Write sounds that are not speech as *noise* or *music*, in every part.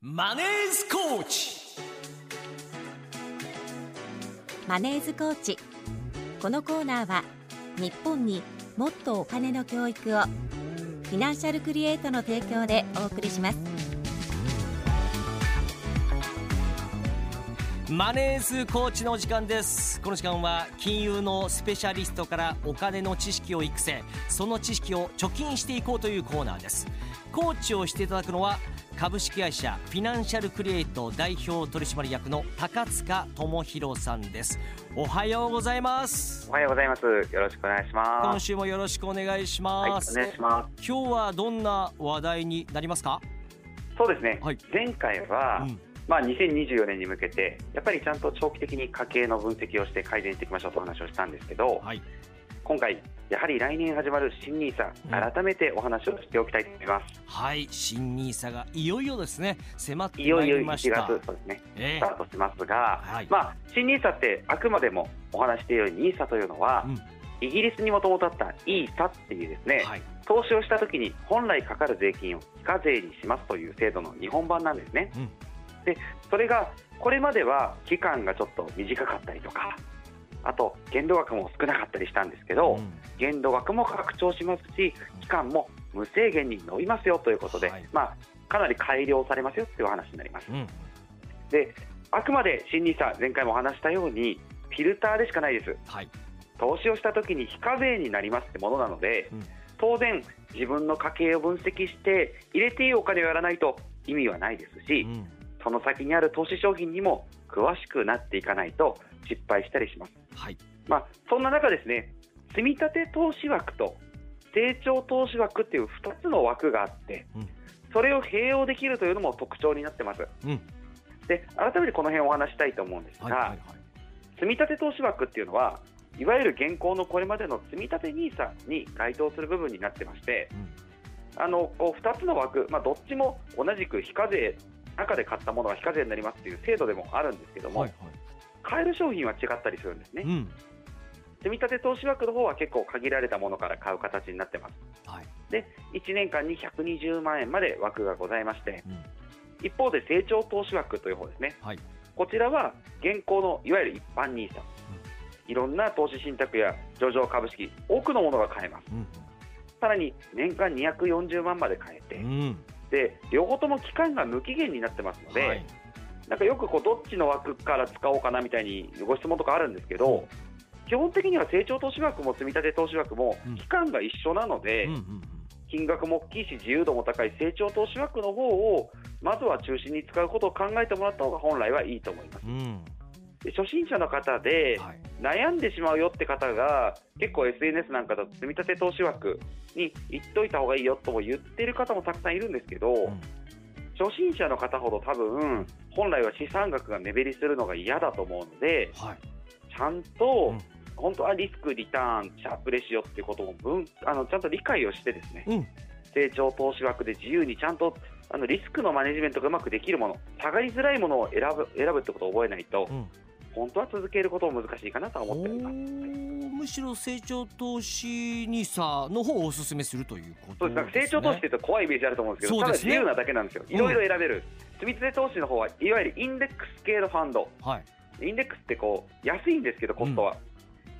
マネースコーチ。マネーズコーチ。このコーナーは日本にもっとお金の教育をフィナンシャルクリエイトの提供でお送りします。マネースコーチの時間です。この時間は金融のスペシャリストからお金の知識を育成。その知識を貯金していこうというコーナーです。コーチをしていただくのは株式会社フィナンシャルクリエイト代表取締役の高塚智博さんです。おはようございます。おはようございます。よろしくお願いします。今週もよろしくお願いしはい、おます、願いします。今日はどんな話題になりますか？そうですね。はい。前回は、うんまあ2024年に向けてやっぱりちゃんと長期的に家計の分析をして改善していきましょうとお話をしたんですけど、はい。今回やはり来年始まる新ニーサうん。改めてお話をしておきたいと思います。はい。新ニーサがいよいよですね。迫っていよいよ1まいりまし月たそうですね。えスタートしますが、はい。まあ新ニーサってあくまでもお話しているニーサというのは、うん。イギリスにもともとあったイーサっていうですね、はい。投資をした時に本来かかる税金を非課税にしますという制度の日本版なんですね。うんでそれがこれまでは期間がちょっと短かったりとかあと限度額も少なかったりしたんですけど、うん。限度額も拡張しますし期間も無制限に伸びますよということで、はい。まあ、かなり改良されますよというお話になります。うん。であくまで新ニーサ前回もお話したようにフィルターでしかないです。はい。投資をした時に非課税になりますってものなので、うん。当然自分の家計を分析して入れていいお金をやらないと意味はないですし、うんその先にある投資商品にも詳しくなっていかないと失敗したりします。はい。まあ、そんな中ですね、積み立て投資枠と成長投資枠っていう2つの枠があって、うん。それを併用できるというのも特徴になってます。うん。で、改めてこの辺をお話したいと思うんですが、はいはいはい。積み立て投資枠っていうのは、いわゆる現行のこれまでの積み立て NISA に該当する部分になってまして、うん。あのこう2つの枠、まあ、どっちも同じく非課税、中で買ったものは非課税になりますっていう制度でもあるんですけども、はいはい。買える商品は違ったりするんですね。うん。積み立て投資枠の方は結構限られたものから買う形になってます。はい。で、1年間に120万円まで枠がございまして、うん。一方で成長投資枠という方ですね。はい。こちらは現行のいわゆる一般 NISA、いろんな投資信託や上場株式、多くのものが買えます。うんさらに年間240万まで買えて、うんで両方とも期間が無期限になってますので、はい。なんかよくこうどっちの枠から使おうかなみたいにご質問とかあるんですけど、基本的には成長投資枠も積み立て投資枠もうん。期間が一緒なので、うんうん。金額も大きいし自由度も高い成長投資枠の方をまずは中心に使うことを考えてもらった方が本来はいいと思います。うん。で初心者の方ではい悩んでしまうよって方が結構 SNS なんかだと積み立て投資枠に行っといた方がいいよとも言ってる方もたくさんいるんですけど、うん。初心者の方ほど多分本来は資産額が目減りするのが嫌だと思うのではい。ちゃんと、うん。本当はリスク、リターン、シャープレシオっていうことを分あのちゃんと理解をしてですねうん。成長投資枠で自由にちゃんとあのリスクのマネジメントがうまくできるもの下がりづらいものを選ぶ選ぶってことを覚えないと、うん本当は続けることも難しいかなとは思っておりむしろ成長投資ニーサの方をお勧めするということそうです。成長投資って言うと怖いイメージあると思うんですけど、ね。ただ自由なだけなんですよ、うんいろいろ選べる、積み立て投資の方はいわゆるインデックス系のファンド、はい。インデックスってこう安いんですけど、コストは、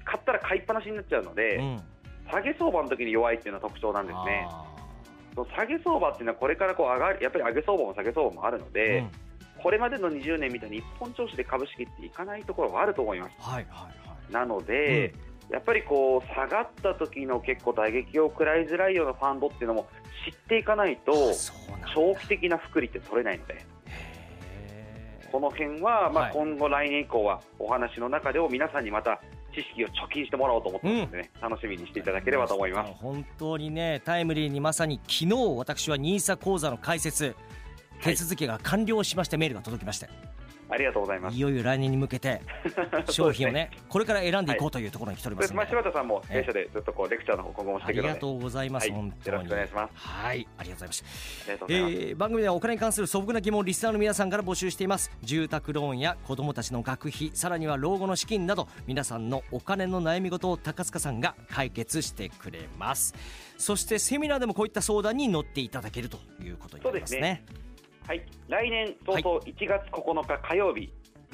買ったら買いっぱなしになっちゃうので、うん。下げ相場の時に弱いっていうのは特徴なんですね。下げ相場っていうのは、これからこう上がる、やっぱり上げ相場も下げ相場もあるのーで、うんこれまでの20年みたいに一本調子で株式っていかないところがあると思います。はいはいはい。なので、やっぱりこう下がった時の結構打撃を食らいづらいようなファンドっていうのも知っていかないと、長期的な複利って取れないので、この辺は、まあ、はい。今後、来年以降はお話の中でも皆さんにまた知識を貯金してもらおうと思ってますのでね、楽しみにしていただければと思います。本当にねタイムリーにまさに昨日私はニーサ講座の開設手続きが完了しましてメールが届きまして、ありがとうございます。いよいよ来年に向けて *laughs* 商品をねこれから選んでいこうというところに来ておりますので、まあ、柴田さんも弊社でずっとこうレクチャーの方今後もしあていくので、りがとうございます、はい。本当に。よろしくお願いします。はい。ありがとうございました。えー番組ではお金に関する素朴な疑問をリスナーの皆さんから募集しています。住宅ローンや子どもたちの学費さらには老後の資金など皆さんのお金の悩み事を高塚さんが解決してくれます。そしてセミナーでもこういった相談に乗っていただけるということになりますねはい、来年早々1月9日火曜日、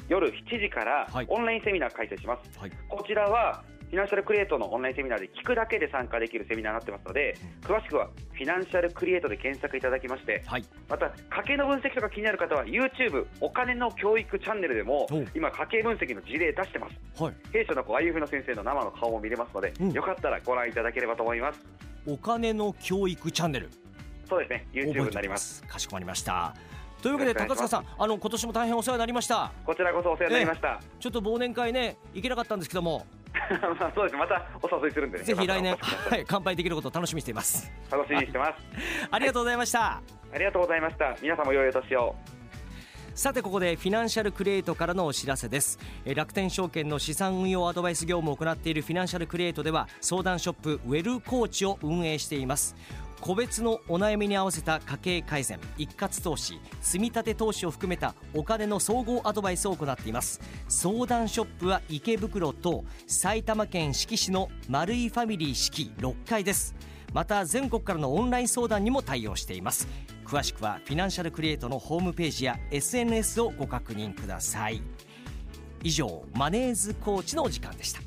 夜7時からはい。オンラインセミナー開催します。はい。こちらはフィナンシャルクリエイトのオンラインセミナーで聞くだけで参加できるセミナーになってますので、詳しくはフィナンシャルクリエイトで検索いただきまして、はい。また家計の分析とか気になる方は YouTube お金の教育チャンネルでもお今家計分析の事例出してます。はい。弊社のこう IF の先生の生の顔も見れますので、うん。よかったらご覧いただければと思います。お金の教育チャンネルそうですね、YouTube になりま。ます。すかしこまりました。というわけで高塚さんあの今年も大変お世話になりました。こちらこそお世話になりました。ちょっと忘年会ね行けなかったんですけども。*laughs* まあそうです、またお誘いするんで、ね、ぜひ来年はい乾杯できることを楽しみにしています。楽しみにしてます。ありがとうございました、ありがとうございました。皆さんも良いお年を。さてここでフィナンシャルクリエイトからのお知らせです。えー楽天証券の資産運用アドバイス業務を行っているフィナンシャルクリエイトでは相談ショップウェルコーチを運営しています個別のお悩みに合わせた家計改善一括投資積み立て投資を含めたお金の総合アドバイスを行っています。相談ショップは池袋と埼玉県志木市のマルイファミリー四季6階です。また全国からのオンライン相談にも対応しています。詳しくはフィナンシャルクリエイトのホームページや SNS をご確認ください。以上マネーズコーチのお時間でした。